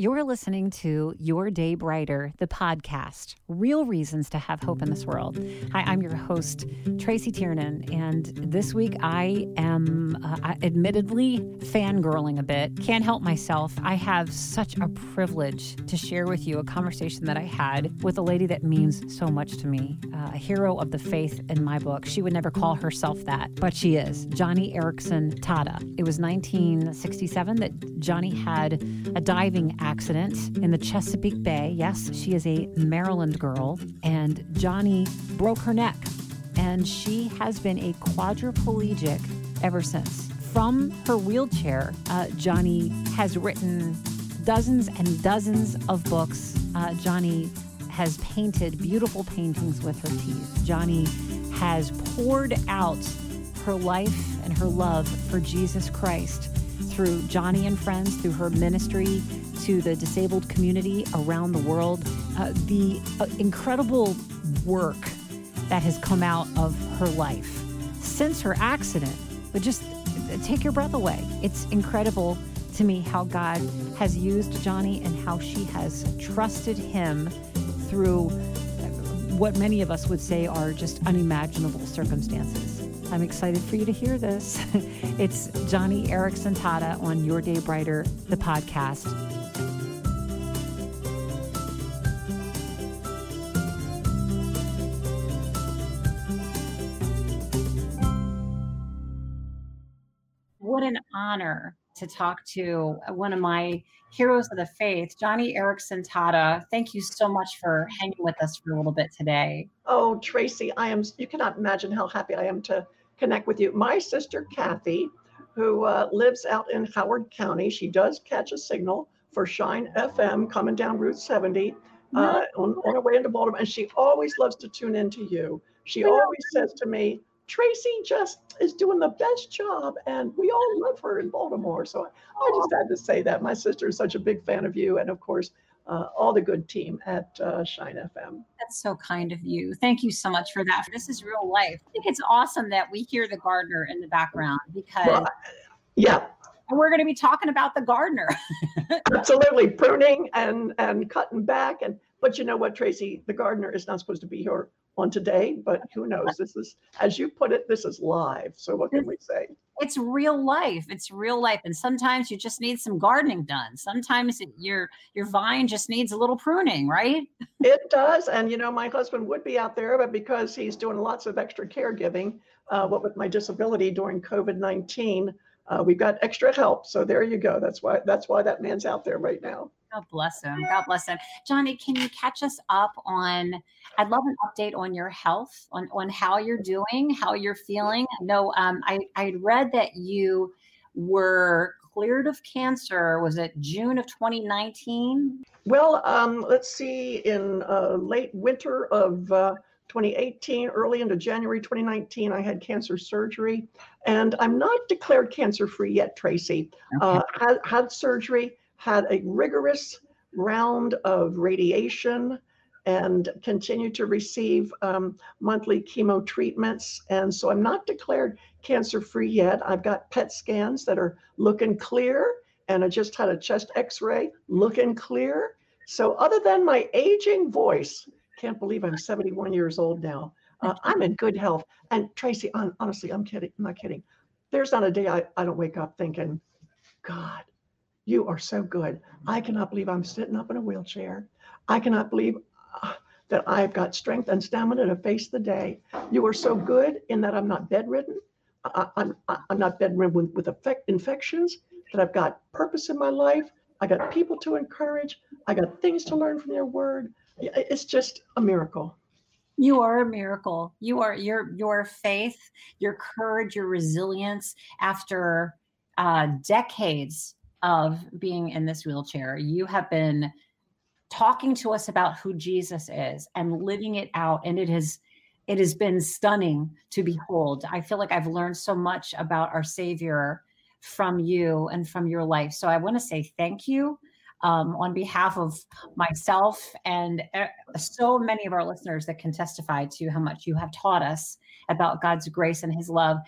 You're listening to Your Day Brighter, the podcast, Real Reasons to Have Hope in This World. Hi, I'm your host, Tracy Tiernan, and this week I am uh, admittedly fangirling a bit. Can't help myself. I have such a privilege to share with you a conversation that I had with a lady that means so much to me, uh, a hero of the faith in my book. She would never call herself that, but she is, Joni Eareckson Tada. It was 1967 that Joni had a diving accident in the Chesapeake Bay. Yes, she is a Maryland girl, and Joni broke her neck, and she has been a quadriplegic ever since. From her wheelchair, uh, Joni has written dozens and dozens of books. Uh, Joni has painted beautiful paintings with her teeth. Joni has poured out her life and her love for Jesus Christ through Joni and Friends, through her ministry to the disabled community around the world. Uh, the uh, incredible work that has come out of her life since her accident would just take your breath away. It's incredible to me how God has used Joni and how she has trusted him through what many of us would say are just unimaginable circumstances. I'm excited for you to hear this. it's Joni Eareckson Tada on Your Day Brighter, the podcast. What an honor to talk to one of my heroes of the faith, Joni Eareckson Tada. Thank you so much for hanging with us for a little bit today. Oh, Tracy, I am, you cannot imagine how happy I am to connect with you. My sister Kathy, who uh, lives out in Howard County, she does catch a signal for Shine FM coming down Route 70 uh, on, on her way into Baltimore, and she always loves to tune in to you. She always says to me, Tracy just is doing the best job, and we all love her in Baltimore. So I just had to say that. My sister is such a big fan of you, and of course, uh, all the good team at uh, Shine FM. That's so kind of you. Thank you so much for that. This is real life. I think it's awesome that we hear the gardener in the background because. Well, yeah. And we're going to be talking about the gardener. Absolutely, pruning and and cutting back and but you know what, Tracy, the gardener is not supposed to be here on today, but who knows? This is, as you put it, this is live. So what can we say? It's real life. It's real life, and sometimes you just need some gardening done. Sometimes it, your your vine just needs a little pruning, right? It does, and you know, my husband would be out there, but because he's doing lots of extra caregiving, uh, what with my disability during COVID nineteen, uh, we've got extra help. So there you go. That's why that's why that man's out there right now. God bless him. God bless him. Joni, can you catch us up on? I'd love an update on your health, on on how you're doing, how you're feeling. No, um, I I read that you were cleared of cancer. Was it June of 2019? Well, um, let's see. In uh, late winter of uh, 2018, early into January 2019, I had cancer surgery, and I'm not declared cancer free yet, Tracy. Okay. Uh, had, had surgery had a rigorous round of radiation and continue to receive um, monthly chemo treatments. And so I'm not declared cancer free yet. I've got PET scans that are looking clear, and I just had a chest x ray looking clear. So, other than my aging voice, can't believe I'm 71 years old now. Uh, I'm in good health. And Tracy, honestly, I'm kidding. I'm not kidding. There's not a day I, I don't wake up thinking, God, you are so good. I cannot believe I'm sitting up in a wheelchair. I cannot believe uh, that I've got strength and stamina to face the day. You are so good in that I'm not bedridden. I, am I'm, I'm not bedridden with, with effect, infections, that I've got purpose in my life. I got people to encourage. I got things to learn from your word. It's just a miracle. You are a miracle. You are your your faith, your courage, your resilience after uh, decades of being in this wheelchair. You have been talking to us about who Jesus is and living it out and it has it has been stunning to behold. I feel like I've learned so much about our savior from you and from your life. So I want to say thank you um, on behalf of myself and uh, so many of our listeners that can testify to how much you have taught us about God's grace and his love.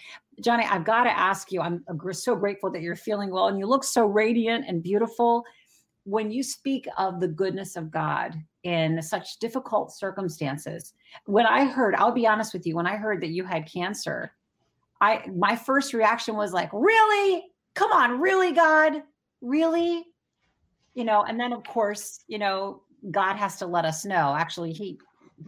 Joni, I've got to ask you, I'm so grateful that you're feeling well and you look so radiant and beautiful. when you speak of the goodness of God in such difficult circumstances, when I heard, I'll be honest with you, when I heard that you had cancer, I my first reaction was like, really? Come on, really, God? Really? You know, and then of course, you know, God has to let us know. Actually, he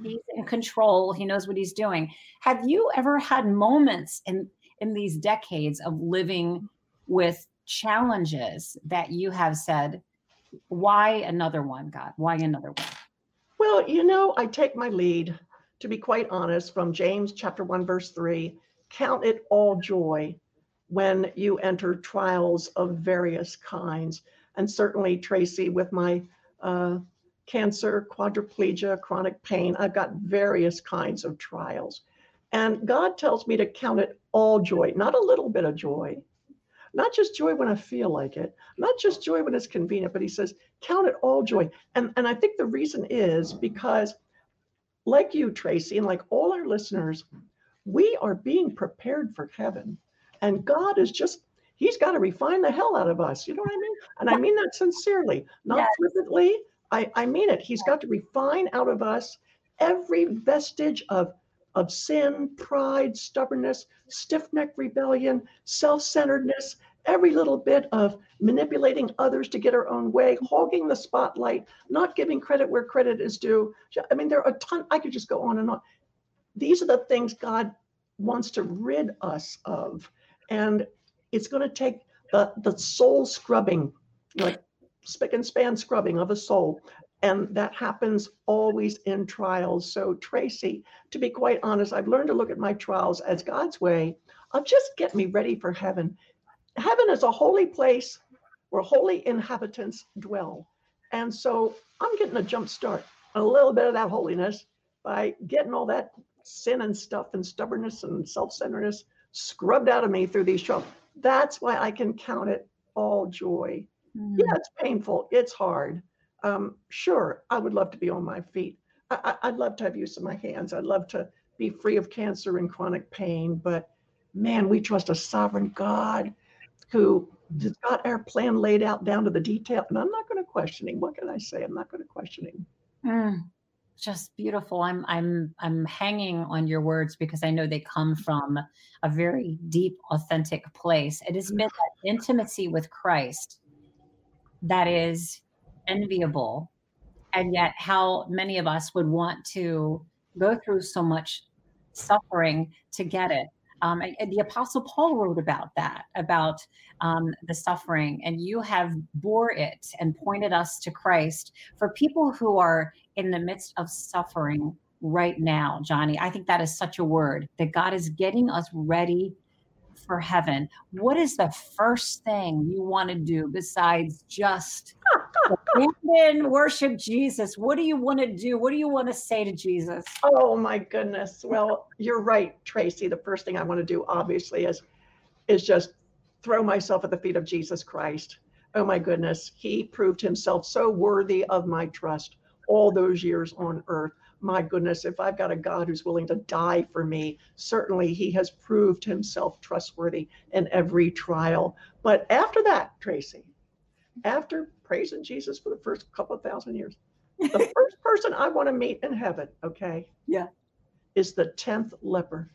he's in control. He knows what he's doing. Have you ever had moments in in these decades of living with challenges that you have said, why another one, God? Why another one? Well, you know, I take my lead, to be quite honest, from James chapter 1, verse 3 count it all joy when you enter trials of various kinds. And certainly, Tracy, with my uh, cancer, quadriplegia, chronic pain, I've got various kinds of trials. And God tells me to count it all joy, not a little bit of joy, not just joy when I feel like it, not just joy when it's convenient, but He says, count it all joy. And, and I think the reason is because, like you, Tracy, and like all our listeners, we are being prepared for heaven. And God is just, He's got to refine the hell out of us. You know what I mean? And I mean that sincerely, not yes. flippantly. I, I mean it. He's got to refine out of us every vestige of, of sin, pride, stubbornness, stiff necked rebellion, self centeredness, every little bit of manipulating others to get our own way, hogging the spotlight, not giving credit where credit is due. I mean, there are a ton, I could just go on and on these are the things God wants to rid us of. And it's going to take the, the soul scrubbing, like spick and span scrubbing of a soul. And that happens always in trials. So, Tracy, to be quite honest, I've learned to look at my trials as God's way of just get me ready for heaven. Heaven is a holy place where holy inhabitants dwell. And so I'm getting a jump start, a little bit of that holiness by getting all that sin and stuff and stubbornness and self-centeredness scrubbed out of me through these trials. That's why I can count it all joy. Mm. Yeah, it's painful. It's hard. Um, sure, I would love to be on my feet. I, would love to have use of my hands. I'd love to be free of cancer and chronic pain. But man, we trust a sovereign God who has got our plan laid out down to the detail. And I'm not going to question him. What can I say? I'm not going to question him. Mm just beautiful. I'm I'm I'm hanging on your words because I know they come from a very deep, authentic place. It has been that intimacy with Christ that is enviable, and yet how many of us would want to go through so much suffering to get it. Um, and, and the Apostle Paul wrote about that, about um, the suffering, and you have bore it and pointed us to Christ. For people who are in the midst of suffering right now, Joni. I think that is such a word that God is getting us ready for heaven. What is the first thing you want to do besides just abandon, worship Jesus? What do you want to do? What do you want to say to Jesus? Oh my goodness. Well, you're right, Tracy. The first thing I want to do, obviously, is is just throw myself at the feet of Jesus Christ. Oh my goodness. He proved himself so worthy of my trust all those years on earth. My goodness, if I've got a God who's willing to die for me, certainly he has proved himself trustworthy in every trial. But after that, Tracy, after praising Jesus for the first couple of thousand years, the first person I want to meet in heaven, okay? Yeah. Is the 10th leper.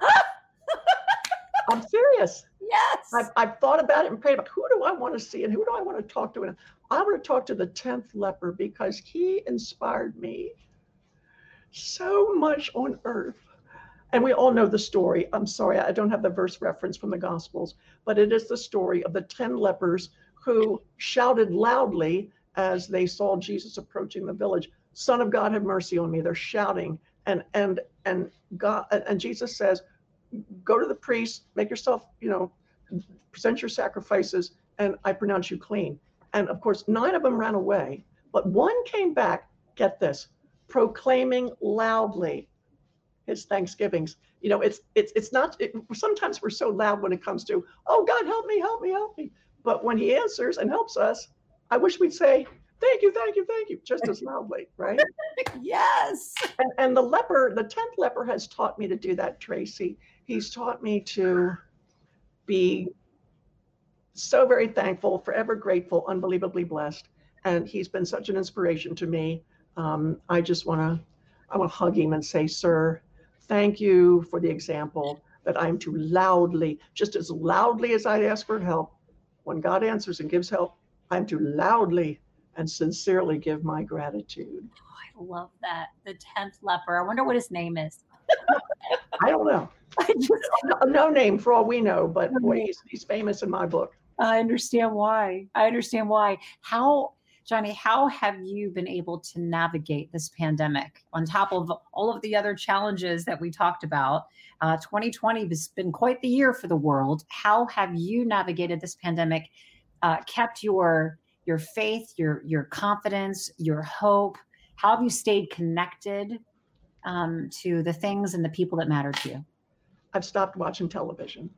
I'm serious. Yes. I've, I've thought about it and prayed about who do I want to see and who do I want to talk to? And I want to talk to the 10th leper because he inspired me so much on earth. And we all know the story. I'm sorry, I don't have the verse reference from the Gospels, but it is the story of the 10 lepers who shouted loudly as they saw Jesus approaching the village, Son of God, have mercy on me. They're shouting. And and and God and Jesus says, Go to the priest, make yourself, you know, present your sacrifices, and I pronounce you clean. And of course, nine of them ran away, but one came back, get this, proclaiming loudly his thanksgivings. You know, it's it's it's not it, sometimes we're so loud when it comes to, oh God, help me, help me, help me. But when he answers and helps us, I wish we'd say, thank you, thank you, thank you, just as loudly, right? yes. And, and the leper, the 10th leper has taught me to do that, Tracy. He's taught me to be so very thankful, forever grateful, unbelievably blessed. and he's been such an inspiration to me. Um, I just want to, I want to hug him and say, sir, thank you for the example that I'm to loudly, just as loudly as I ask for help, when God answers and gives help, I'm to loudly and sincerely give my gratitude. Oh, I love that. The 10th leper. I wonder what his name is. I don't know. no, no, name for all we know, but boy, he's, he's famous in my book. I understand why. I understand why. How, Joni, how have you been able to navigate this pandemic on top of all of the other challenges that we talked about? Uh, 2020 has been quite the year for the world. How have you navigated this pandemic, uh, kept your your faith, your your confidence, your hope? How have you stayed connected um, to the things and the people that matter to you? I've stopped watching television.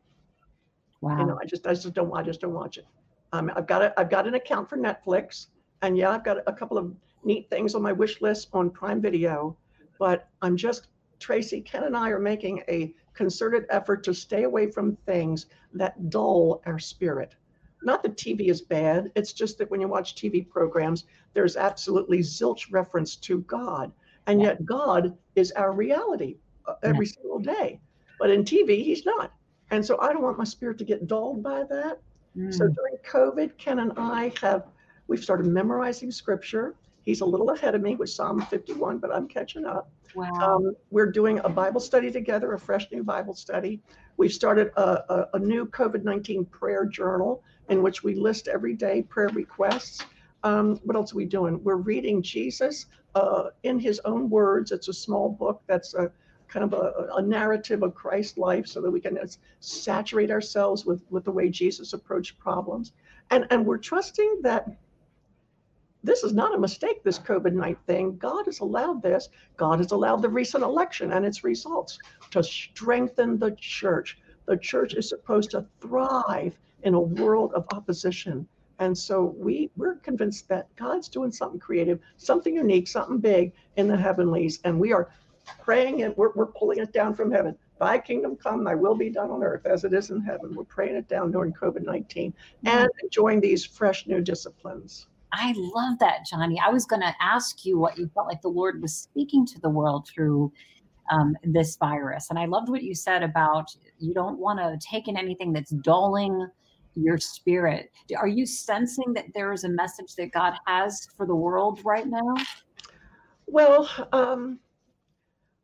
Wow. You know, I just I just don't I just don't watch it. Um, I've got a, I've got an account for Netflix, and yeah, I've got a couple of neat things on my wish list on Prime Video, but I'm just Tracy, Ken, and I are making a concerted effort to stay away from things that dull our spirit. Not that TV is bad, it's just that when you watch TV programs, there's absolutely zilch reference to God. And yet, God is our reality uh, every single day. But in TV, He's not. And so I don't want my spirit to get dulled by that. Mm. So during COVID, Ken and I have, we've started memorizing scripture. He's a little ahead of me with Psalm 51, but I'm catching up. Wow. Um, we're doing a Bible study together, a fresh new Bible study. We've started a, a, a new COVID 19 prayer journal in which we list every day prayer requests. Um, what else are we doing? We're reading Jesus uh, in his own words. It's a small book that's a kind of a, a narrative of Christ's life so that we can saturate ourselves with, with the way Jesus approached problems. And, and we're trusting that this is not a mistake, this COVID 19 thing. God has allowed this. God has allowed the recent election and its results to strengthen the church. The church is supposed to thrive in a world of opposition. And so we, we're convinced that God's doing something creative, something unique, something big in the heavenlies. And we are praying and we're, we're pulling it down from heaven. Thy kingdom come, thy will be done on earth as it is in heaven. We're praying it down during COVID 19 and enjoying these fresh new disciplines. I love that, Joni. I was going to ask you what you felt like the Lord was speaking to the world through um, this virus. And I loved what you said about you don't want to take in anything that's dulling your spirit. Are you sensing that there is a message that God has for the world right now? Well, um,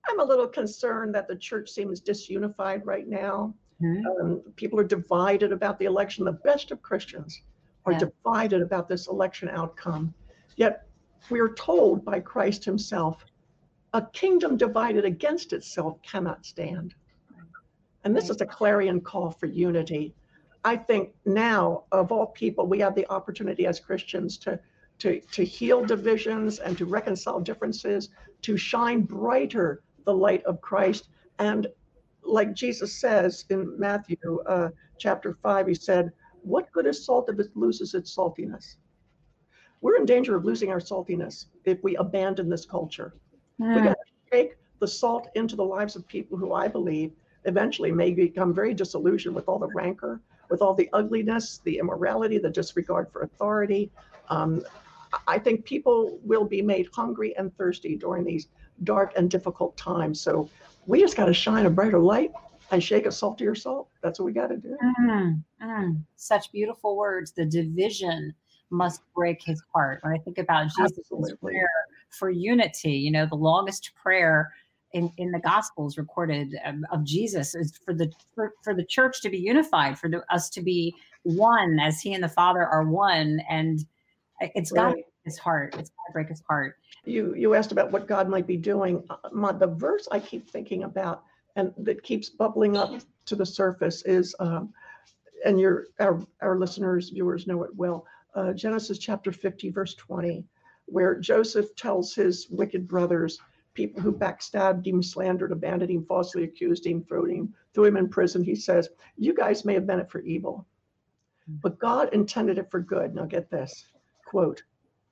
I'm a little concerned that the church seems disunified right now. Mm-hmm. Um, people are divided about the election. The best of Christians are yeah. divided about this election outcome. Yet we are told by Christ himself a kingdom divided against itself cannot stand. And this is a clarion call for unity. I think now, of all people, we have the opportunity as Christians to, to, to heal divisions and to reconcile differences, to shine brighter the light of Christ. And like Jesus says in Matthew uh, chapter 5, he said, what good is salt if it loses its saltiness? We're in danger of losing our saltiness if we abandon this culture. Mm. We got to take the salt into the lives of people who I believe eventually may become very disillusioned with all the rancor, with all the ugliness, the immorality, the disregard for authority. Um, I think people will be made hungry and thirsty during these dark and difficult times. So we just got to shine a brighter light and shake a saltier salt. That's what we got to do. Mm, mm, such beautiful words. The division must break his heart. When I think about Jesus' prayer for unity, you know, the longest prayer in, in the Gospels recorded um, of Jesus is for the for, for the church to be unified, for the, us to be one as He and the Father are one, and it's got right. his heart. It's got to break his heart. You you asked about what God might be doing. Uh, my, the verse I keep thinking about and that keeps bubbling up to the surface is, um, and your our, our listeners, viewers know it well, uh, Genesis chapter 50, verse 20, where Joseph tells his wicked brothers, people who backstabbed him, slandered, abandoned him, falsely accused him, threw him, threw him in prison. He says, You guys may have meant it for evil, but God intended it for good. Now get this quote,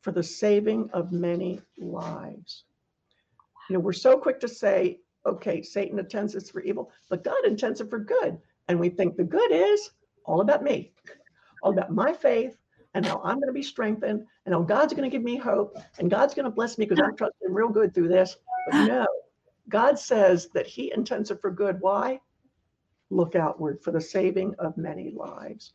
for the saving of many lives. You know, we're so quick to say okay, Satan intends this for evil, but God intends it for good. And we think the good is all about me, all about my faith, and how I'm going to be strengthened, and how God's going to give me hope, and God's going to bless me because I'm trusting real good through this. But no, God says that He intends it for good. Why? Look outward for the saving of many lives.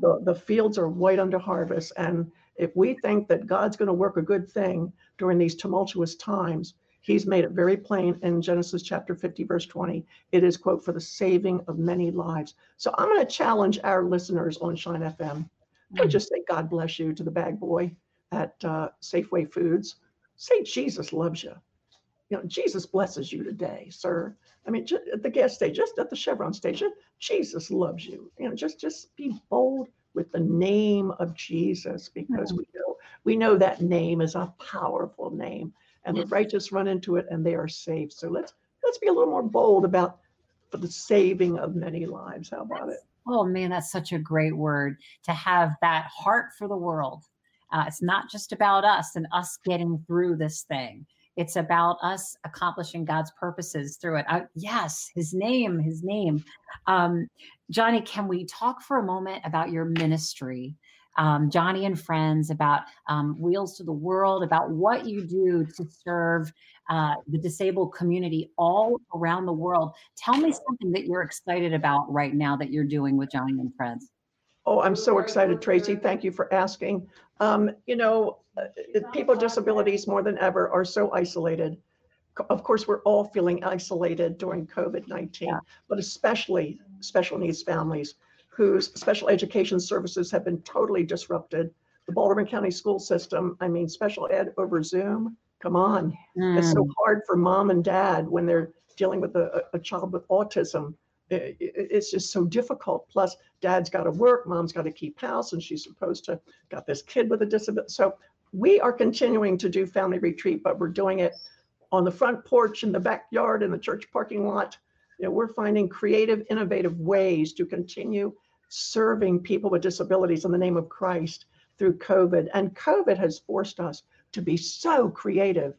Wow. The, the fields are white under harvest. And if we think that God's going to work a good thing during these tumultuous times, He's made it very plain in Genesis chapter 50, verse 20. It is, quote, for the saving of many lives. So I'm going to challenge our listeners on Shine FM. Don't hmm. just say God bless you to the bag boy at uh, Safeway Foods. Say Jesus loves you. You know, Jesus blesses you today, sir. I mean, just at the gas station, just at the Chevron station, Jesus loves you. You know, just just be bold with the name of Jesus because mm-hmm. we know we know that name is a powerful name, and the righteous run into it and they are saved. So let's let's be a little more bold about for the saving of many lives. How about it? Oh man, that's such a great word to have that heart for the world. Uh, it's not just about us and us getting through this thing. It's about us accomplishing God's purposes through it. Uh, yes, his name, his name. Um, Joni, can we talk for a moment about your ministry? Um, Joni and Friends, about um, Wheels to the World, about what you do to serve uh, the disabled community all around the world. Tell me something that you're excited about right now that you're doing with Joni and Friends. Oh, I'm so excited, Tracy. Thank you for asking. Um, you know, uh, people with disabilities more than ever are so isolated. Of course, we're all feeling isolated during COVID 19, yeah. but especially special needs families whose special education services have been totally disrupted. The Baltimore County school system, I mean, special ed over Zoom, come on. Mm. It's so mm. hard for mom and dad when they're dealing with a, a child with autism it's just so difficult. Plus, dad's got to work, mom's got to keep house, and she's supposed to got this kid with a disability. So we are continuing to do family retreat, but we're doing it on the front porch, in the backyard, in the church parking lot. You know, we're finding creative, innovative ways to continue serving people with disabilities in the name of Christ through COVID. And COVID has forced us to be so creative.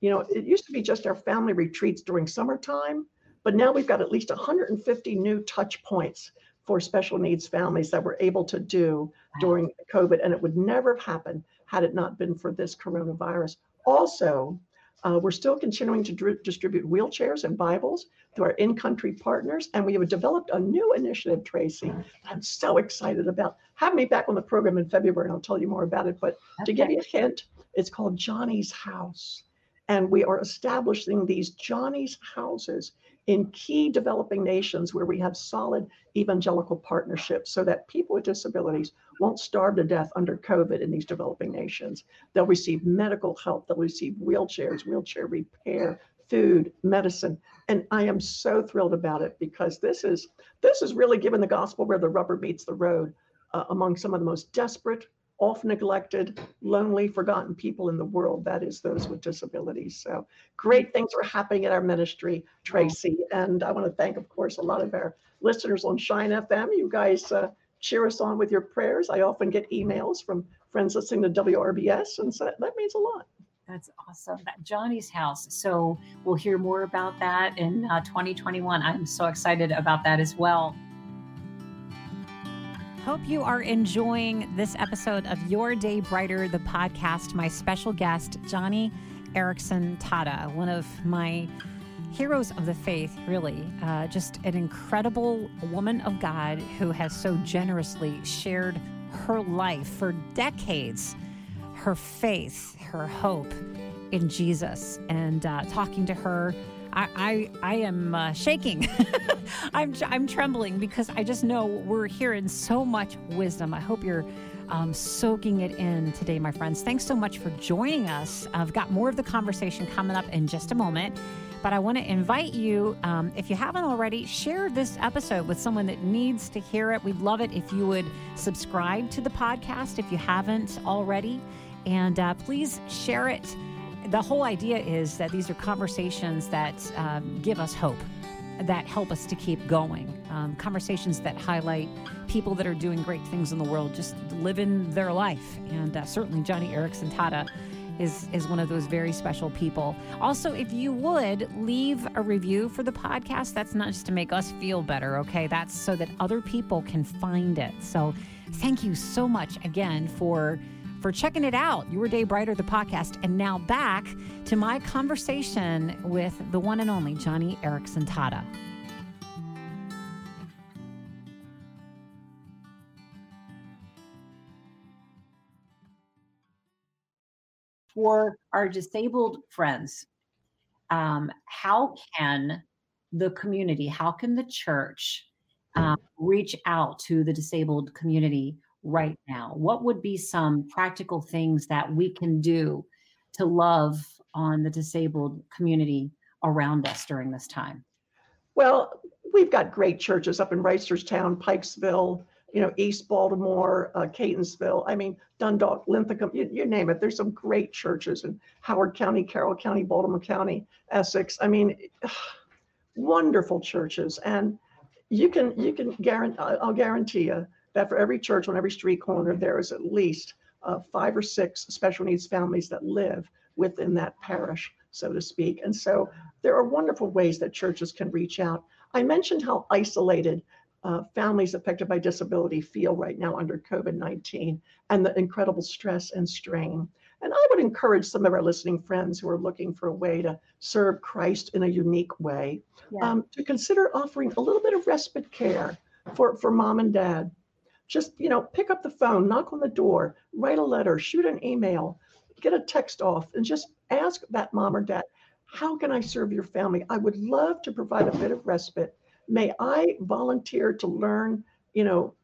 You know, it used to be just our family retreats during summertime but now we've got at least 150 new touch points for special needs families that we're able to do during COVID. And it would never have happened had it not been for this coronavirus. Also, uh, we're still continuing to distribute wheelchairs and Bibles to our in country partners. And we have developed a new initiative, Tracy. I'm so excited about. Have me back on the program in February and I'll tell you more about it. But okay. to give you a hint, it's called Joni's House. And we are establishing these Joni's houses in key developing nations where we have solid evangelical partnerships so that people with disabilities won't starve to death under COVID in these developing nations. They'll receive medical help, they'll receive wheelchairs, wheelchair repair, food, medicine. And I am so thrilled about it because this is this is really giving the gospel where the rubber meets the road uh, among some of the most desperate, oft neglected, lonely, forgotten people in the world. That is those with disabilities. So great things are happening in our ministry, Tracy. And I want to thank, of course, a lot of our listeners on Shine FM. You guys uh, cheer us on with your prayers. I often get emails from friends listening to WRBS, and so that means a lot. That's awesome. That Joni's house. So we'll hear more about that in uh, 2021. I'm so excited about that as well. Hope you are enjoying this episode of Your Day Brighter, the podcast. My special guest, Joni Eareckson Tada, one of my heroes of the faith, really. Uh, just an incredible woman of God who has so generously shared her life for decades, her faith, her hope in Jesus. And uh, talking to her, I, I, am uh, shaking. I'm, I'm trembling because I just know we're hearing so much wisdom. I hope you're um, soaking it in today, my friends. Thanks so much for joining us. I've got more of the conversation coming up in just a moment. But I want to invite you, um, if you haven't already, share this episode with someone that needs to hear it. We'd love it if you would subscribe to the podcast if you haven't already. And uh, please share it the whole idea is that these are conversations that um, give us hope, that help us to keep going. Um, conversations that highlight people that are doing great things in the world, just living their life. And uh, certainly, Joni Eareckson Tada is is one of those very special people. Also, if you would leave a review for the podcast, that's not just to make us feel better, okay? That's so that other people can find it. So Thank you so much again for for checking it out. Your Day Brighter, the podcast. And now back to my conversation with the one and only Joni Eareckson Tada. For our disabled friends, um, how can the community, how can the church um, reach out to the disabled community right now? What would be some practical things that we can do to love on the disabled community around us during this time? Well, we've got great churches up in Reisterstown, Pikesville, you know, East Baltimore, uh, Catonsville. I mean, Dundalk, Linthicum, you, you, name it. There's some great churches in Howard County, Carroll County, Baltimore County, Essex. I mean, wonderful churches. And you can you can guarantee I'll guarantee you that for every church on every street corner there is at least uh, five or six special needs families that live within that parish, so to speak. And so there are wonderful ways that churches can reach out. I mentioned how isolated uh, families affected by disability feel right now under COVID 19 and the incredible stress and strain. And I would encourage some of our listening friends who are looking for a way to serve Christ in a unique way yeah. um, to consider offering a little bit of respite care for, for mom and dad. Just, you know, pick up the phone, knock on the door, write a letter, shoot an email, get a text off, and just ask that mom or dad, how can I serve your family? I would love to provide a bit of respite. May I volunteer to learn, you know,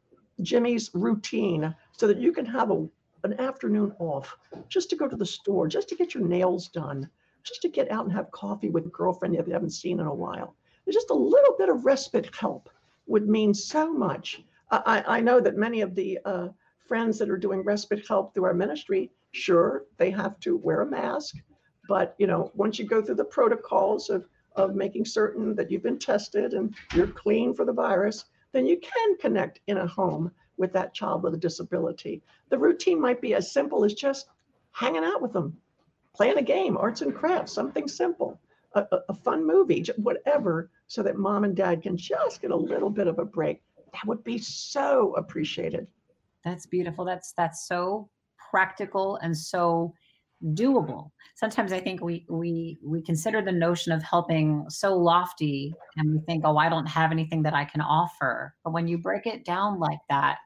Jimmy's routine so that you can have a an afternoon off just to go to the store, just to get your nails done, just to get out and have coffee with a girlfriend you haven't seen in a while. Just a little bit of respite help would mean so much. I, I know that many of the uh, friends that are doing respite help through our ministry, sure, they have to wear a mask, but you know, once you go through the protocols of of making certain that you've been tested and you're clean for the virus, then you can connect in a home with that child with a disability. The routine might be as simple as just hanging out with them, playing a game, arts and crafts, something simple, a, a, a fun movie, whatever, so that mom and dad can just get a little bit of a break. That would be so appreciated. That's beautiful. That's that's so practical and so doable. Sometimes I think we we we consider the notion of helping so lofty and we think, oh, I don't have anything that I can offer. But when you break it down like that,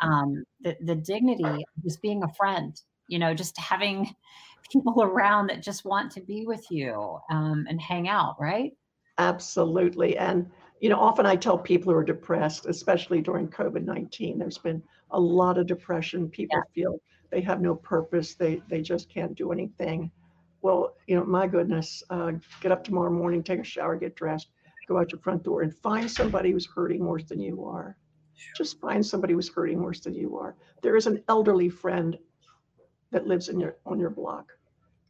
um, the, the dignity of just being a friend, you know, just having people around that just want to be with you um, and hang out, right? Absolutely. And, you know, often I tell people who are depressed, especially during COVID 19, there's been a lot of depression. People yeah. feel they have no purpose, they, they just can't do anything. Well, you know, my goodness, uh, get up tomorrow morning, take a shower, get dressed, go out your front door and find somebody who's hurting worse than you are just find somebody who's hurting worse than you are. There is an elderly friend that lives in your on your block.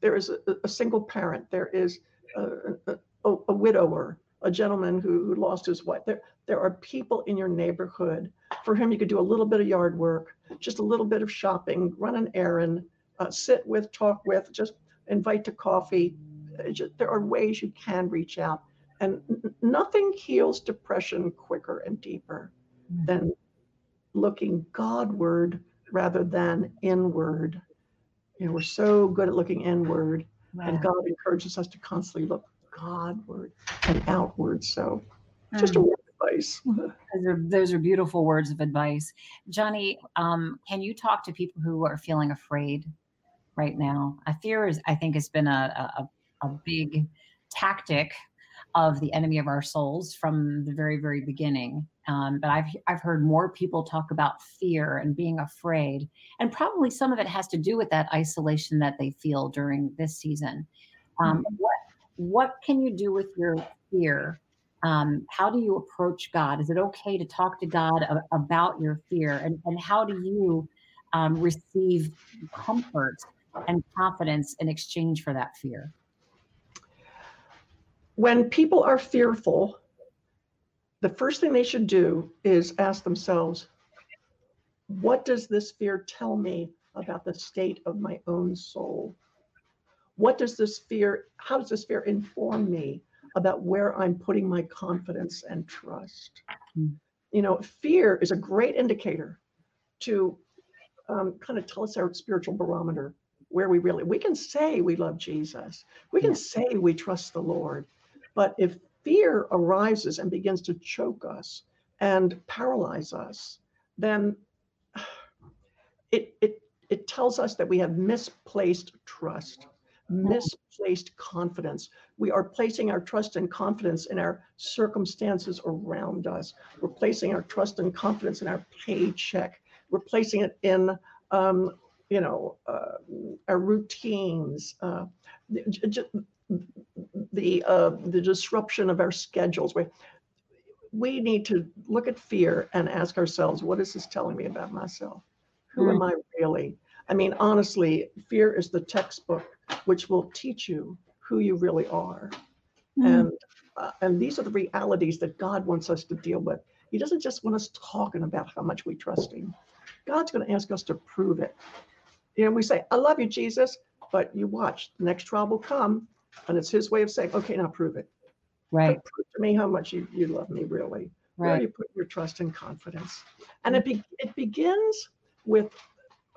There is a, a single parent. There is a, a, a widower, a gentleman who, who lost his wife. There, there are people in your neighborhood for whom you could do a little bit of yard work, just a little bit of shopping, run an errand, uh, sit with, talk with, just invite to coffee. Uh, just, there are ways you can reach out. And n- nothing heals depression quicker and deeper than looking Godward rather than inward. You know, we're so good at looking inward, wow. and God encourages us to constantly look Godward and outward. So, just a hmm. word of advice. Those are, those are beautiful words of advice. Joni, um, can you talk to people who are feeling afraid right now? A fear is, I think, has been a, a, a big tactic of the enemy of our souls from the very, very beginning. Um, but I've I've heard more people talk about fear and being afraid, and probably some of it has to do with that isolation that they feel during this season. Um, mm-hmm. What what can you do with your fear? Um, how do you approach God? Is it okay to talk to God a, about your fear, and and how do you um, receive comfort and confidence in exchange for that fear? When people are fearful, the first thing they should do is ask themselves, what does this fear tell me about the state of my own soul? What does this fear, how does this fear inform me about where I'm putting my confidence and trust? Mm. You know, fear is a great indicator to um, kind of tell us our spiritual barometer, where we really, we can say we love Jesus, we can say we trust the Lord, but if fear arises and begins to choke us and paralyze us, then it, it, it tells us that we have misplaced trust, misplaced confidence. We are placing our trust and confidence in our circumstances around us. We're placing our trust and confidence in our paycheck. We're placing it in, um, you know, uh, our routines, uh, the uh, the disruption of our schedules. We, we need to look at fear and ask ourselves, what is this telling me about myself? Who mm. am I really? I mean, honestly, fear is the textbook which will teach you who you really are. Mm. And uh, and these are the realities that God wants us to deal with. He doesn't just want us talking about how much we trust Him. God's going to ask us to prove it. You know, we say, "I love you, Jesus," but you watch. The next trial will come, and it's His way of saying, "Okay, now prove it." Right. Prove to me how much you, you love me, really. Right. Where you put your trust and confidence, and it be, it begins with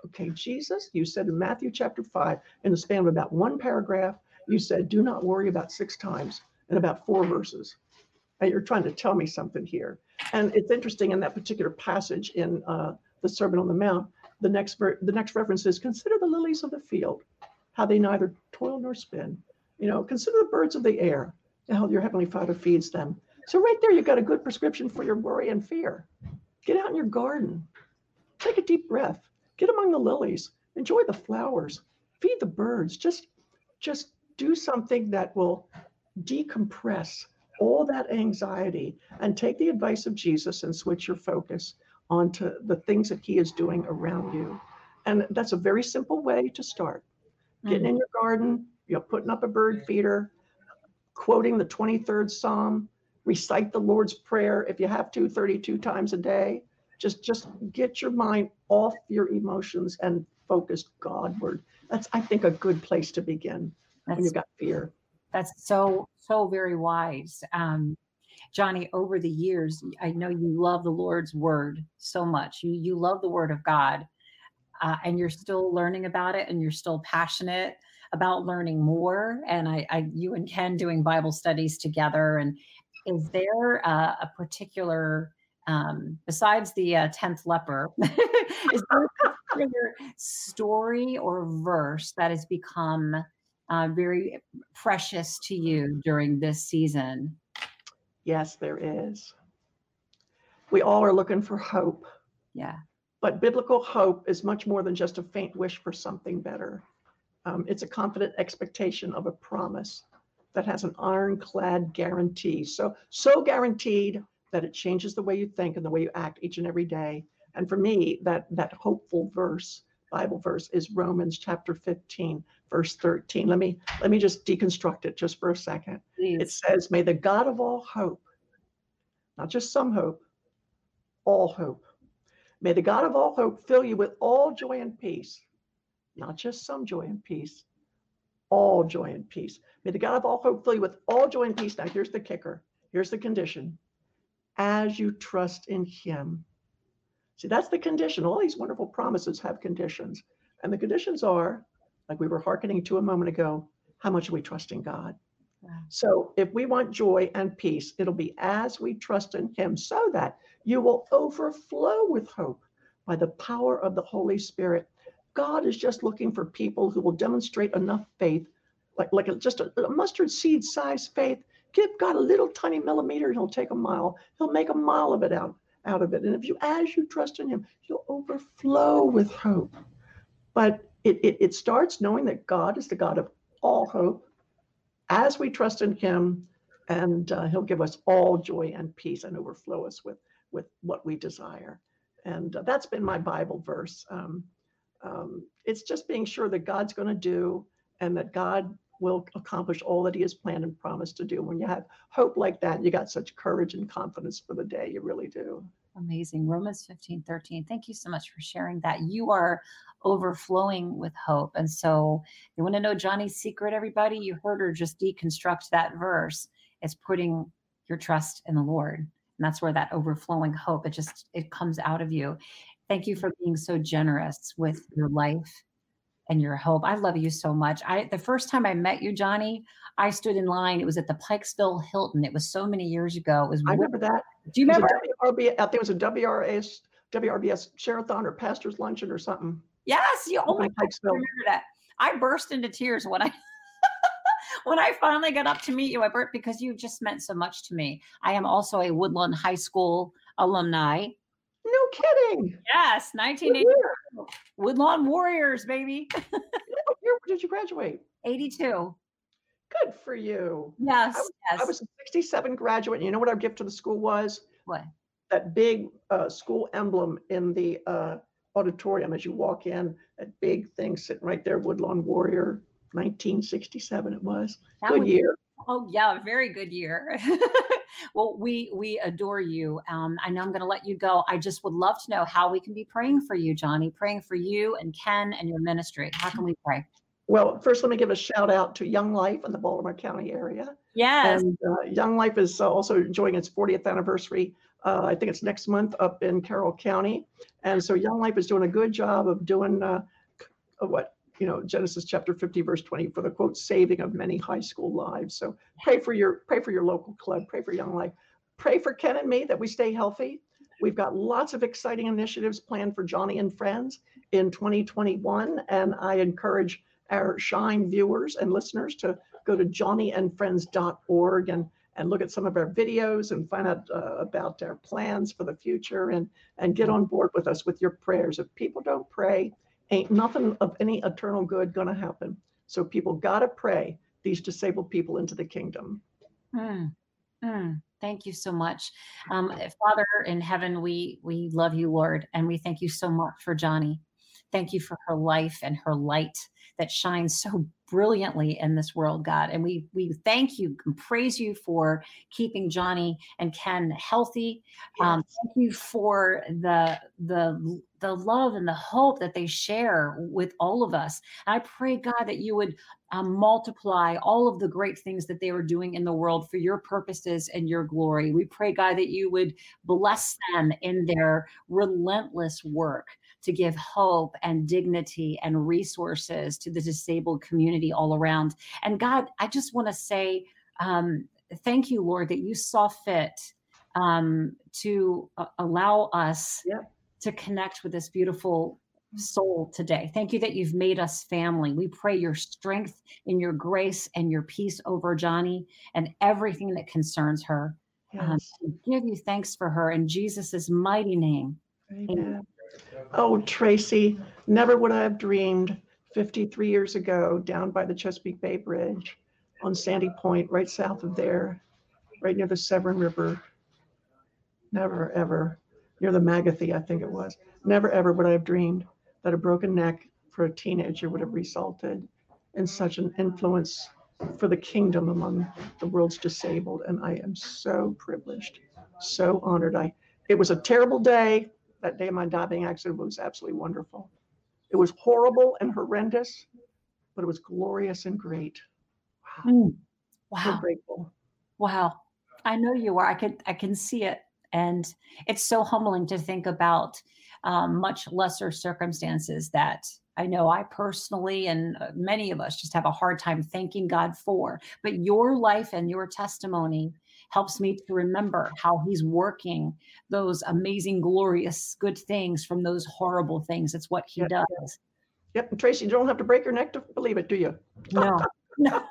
okay, Jesus, you said in Matthew chapter 5, in the span of about one paragraph, you said, do not worry about six times in about four verses. And you're trying to tell me something here. And it's interesting in that particular passage in uh, the Sermon on the Mount, the next, ver- the next reference is consider the lilies of the field, how they neither toil nor spin. You know, consider the birds of the air, how your heavenly Father feeds them. So right there, you've got a good prescription for your worry and fear. Get out in your garden, Take a deep breath. Get among the lilies. Enjoy the flowers. Feed the birds. Just just do something that will decompress all that anxiety and take the advice of Jesus and switch your focus onto the things that he is doing around you. And that's a very simple way to start. Getting in mm-hmm. your garden, you know, putting up a bird feeder, quoting the 23rd Psalm, recite the Lord's Prayer if you have to 32 times a day, just just get your mind off your emotions and focus Godward. That's I think a good place to begin that's, when you've got fear. That's so so very wise. Um, Joni, over the years, I know you love the Lord's word so much. You you love the word of God, uh, and you're still learning about it, and you're still passionate about learning more. And I, I you and Ken doing Bible studies together. And is there a, a particular um, besides the uh, 10th leper, is there a particular story or verse that has become uh, very precious to you during this season? Yes, there is. We all are looking for hope. Yeah. But biblical hope is much more than just a faint wish for something better. Um, it's a confident expectation of a promise that has an ironclad guarantee. So, so guaranteed that it changes the way you think and the way you act each and every day. And for me, that that hopeful verse, Bible verse, is Romans chapter 15, verse 13. Let me let me just deconstruct it just for a second. Please. It says, May the God of all hope, not just some hope, all hope. May the God of all hope fill you with all joy and peace, not just some joy and peace, all joy and peace. May the God of all hope fill you with all joy and peace. Now, here's the kicker. Here's the condition as you trust in Him. See, that's the condition. All these wonderful promises have conditions. And the conditions are, like we were hearkening to a moment ago, how much are we trusting God? So if we want joy and peace, it'll be as we trust in Him so that you will overflow with hope by the power of the Holy Spirit. God is just looking for people who will demonstrate enough faith, like, like just a, a mustard seed size faith, Give God a little tiny millimeter, he'll take a mile. He'll make a mile of it out, out of it. And if you, as you trust in him, you'll overflow with hope. But it, it, it starts knowing that God is the God of all hope as we trust in him, and uh, he'll give us all joy and peace and overflow us with, with what we desire. And uh, that's been my Bible verse. Um, um, it's just being sure that God's going to do and that God will accomplish all that he has planned and promised to do. When you have hope like that, you got such courage and confidence for the day. You really do. Amazing. Romans 15, 13. Thank you so much for sharing that. You are overflowing with hope. And so you want to know Joni's secret, everybody? You heard her just deconstruct that verse. It's putting your trust in the Lord. And that's where that overflowing hope, it just it comes out of you. Thank you for being so generous with your life and your hope. I love you so much. I the first time I met you, Joni, I stood in line. It was at the Pikesville Hilton. It was so many years ago. It was I remember that. Do you remember? WRB, I think it was a WRS, WRBS Sherathon or Pastor's Luncheon or something. Yes, you oh my God, I remember that. I burst into tears when I when I finally got up to meet you. I burst because you just meant so much to me. I am also a Woodlawn High School alumni. No kidding. Yes, 1980 Woodlawn Warriors, baby. what year did you graduate? 82. Good for you. Yes. I was, yes. I was a 67 graduate. And you know what our gift to the school was? What? That big uh, school emblem in the uh, auditorium as you walk in, that big thing sitting right there, Woodlawn Warrior, 1967 it was. That good year. Oh yeah, very good year. well, we we adore you. Um, I know I'm going to let you go. I just would love to know how we can be praying for you, Joni. Praying for you and Ken and your ministry. How can we pray? Well, first, let me give a shout out to Young Life in the Baltimore County area. Yes. And uh, Young Life is uh, also enjoying its 40th anniversary. Uh, I think it's next month up in Carroll County. And so Young Life is doing a good job of doing uh, what you know genesis chapter 50 verse 20 for the quote saving of many high school lives. So pray for your pray for your local club pray for young life. Pray for ken and me that we stay healthy. We've got lots of exciting initiatives planned for Joni and friends in 2021 and i encourage our shine viewers and listeners to go to joniandfriends.org and and look at some of our videos and find out uh, about our plans for the future and and get on board with us with your prayers. If people don't pray ain't nothing of any eternal good going to happen. So people got to pray these disabled people into the kingdom. Mm, mm, thank you so much, um, Father in heaven. We we love you, Lord, and we thank you so much for Joni. Thank you for her life and her light that shines so brilliantly in this world, God. And we we thank you and praise you for keeping Joni and Ken healthy. Yes. Um, thank you for the the the love and the hope that they share with all of us. And I pray, God, that you would um, multiply all of the great things that they are doing in the world for your purposes and your glory. We pray, God, that you would bless them in their relentless work to give hope and dignity and resources to the disabled community all around. And God, I just want to say um, thank you, Lord, that you saw fit um, to uh, allow us to connect with this beautiful soul today. Thank you that you've made us family. We pray your strength and your grace and your peace over Joni and everything that concerns her. Um, yes. Um, give you thanks for her in Jesus' mighty name. Amen. Amen. Oh, Tracy, never would I have dreamed 53 years ago down by the Chesapeake Bay Bridge on Sandy Point, right south of there, right near the Severn River. Never, ever, near the Magothy, I think it was. Never, ever would I have dreamed that a broken neck for a teenager would have resulted in such an influence for the kingdom among the world's disabled. And I am so privileged, so honored. I it was a terrible day that day of my diving accident was absolutely wonderful. It was horrible and horrendous, but it was glorious and great. Wow. Mm. Wow. So grateful. Wow. I know you are. I can I can see it. And it's so humbling to think about um, much lesser circumstances that I know I personally and uh, many of us just have a hard time thanking God for. But your life and your testimony helps me to remember how he's working those amazing, glorious, good things from those horrible things. It's what he yep. does. Yep. And Tracy, you don't have to break your neck to believe it, do you? No. no.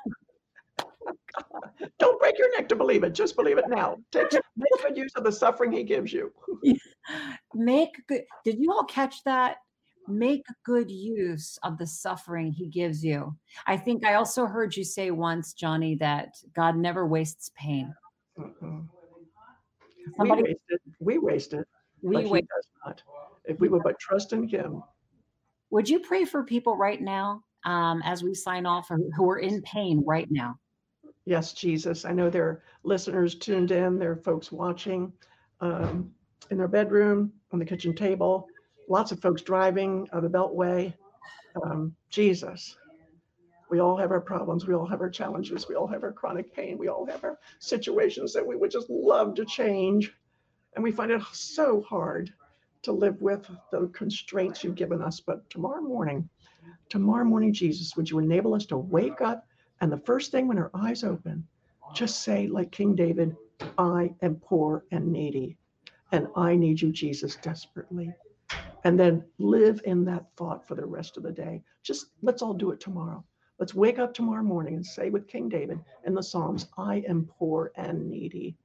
don't break your neck to believe it. Just believe it now. Take make good use of the suffering he gives you. make good. Did you all catch that? Make good use of the suffering he gives you. I think I also heard you say once, Joni, that God never wastes pain. Mm-mm. Somebody, we waste it. We waste it. We but does not. If we would but trust in him. Would you pray for people right now um, as we sign off who are in pain right now? Yes, Jesus. I know there are listeners tuned in, there are folks watching um, in their bedroom, on the kitchen table, lots of folks driving uh, the Beltway. Um, Jesus, we all have our problems. We all have our challenges. We all have our chronic pain. We all have our situations that we would just love to change. And we find it so hard to live with the constraints you've given us. But tomorrow morning, tomorrow morning, Jesus, would you enable us to wake up and the first thing when our eyes open, just say, like King David, I am poor and needy, and I need you, Jesus, desperately. And then live in that thought for the rest of the day. Just let's all do it tomorrow. Let's wake up tomorrow morning and say with King David in the Psalms, I am poor and needy.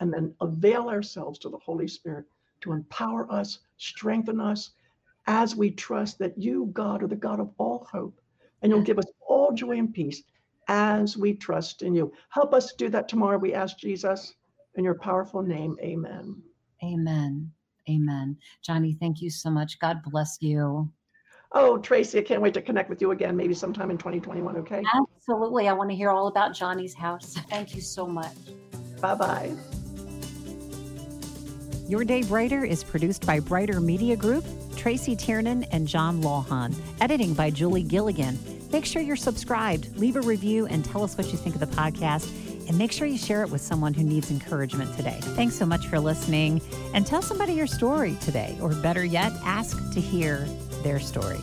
And then avail ourselves to the Holy Spirit to empower us, strengthen us as we trust that you, God, are the God of all hope. And you'll give us all joy and peace as we trust in you. Help us do that tomorrow. We ask Jesus in your powerful name. Amen. Amen. Amen. Joni, thank you so much. God bless you. Oh, Tracy, I can't wait to connect with you again, maybe sometime in 2021. Okay. Absolutely. I want to hear all about Joni's house. Thank you so much. Bye bye. Your Day Brighter is produced by Brighter Media Group, Tracy Tiernan, and John Lawhon. Editing by Julie Gilligan. Make sure you're subscribed, leave a review, and tell us what you think of the podcast. And make sure you share it with someone who needs encouragement today. Thanks so much for listening. And tell somebody your story today, or better yet, ask to hear their story.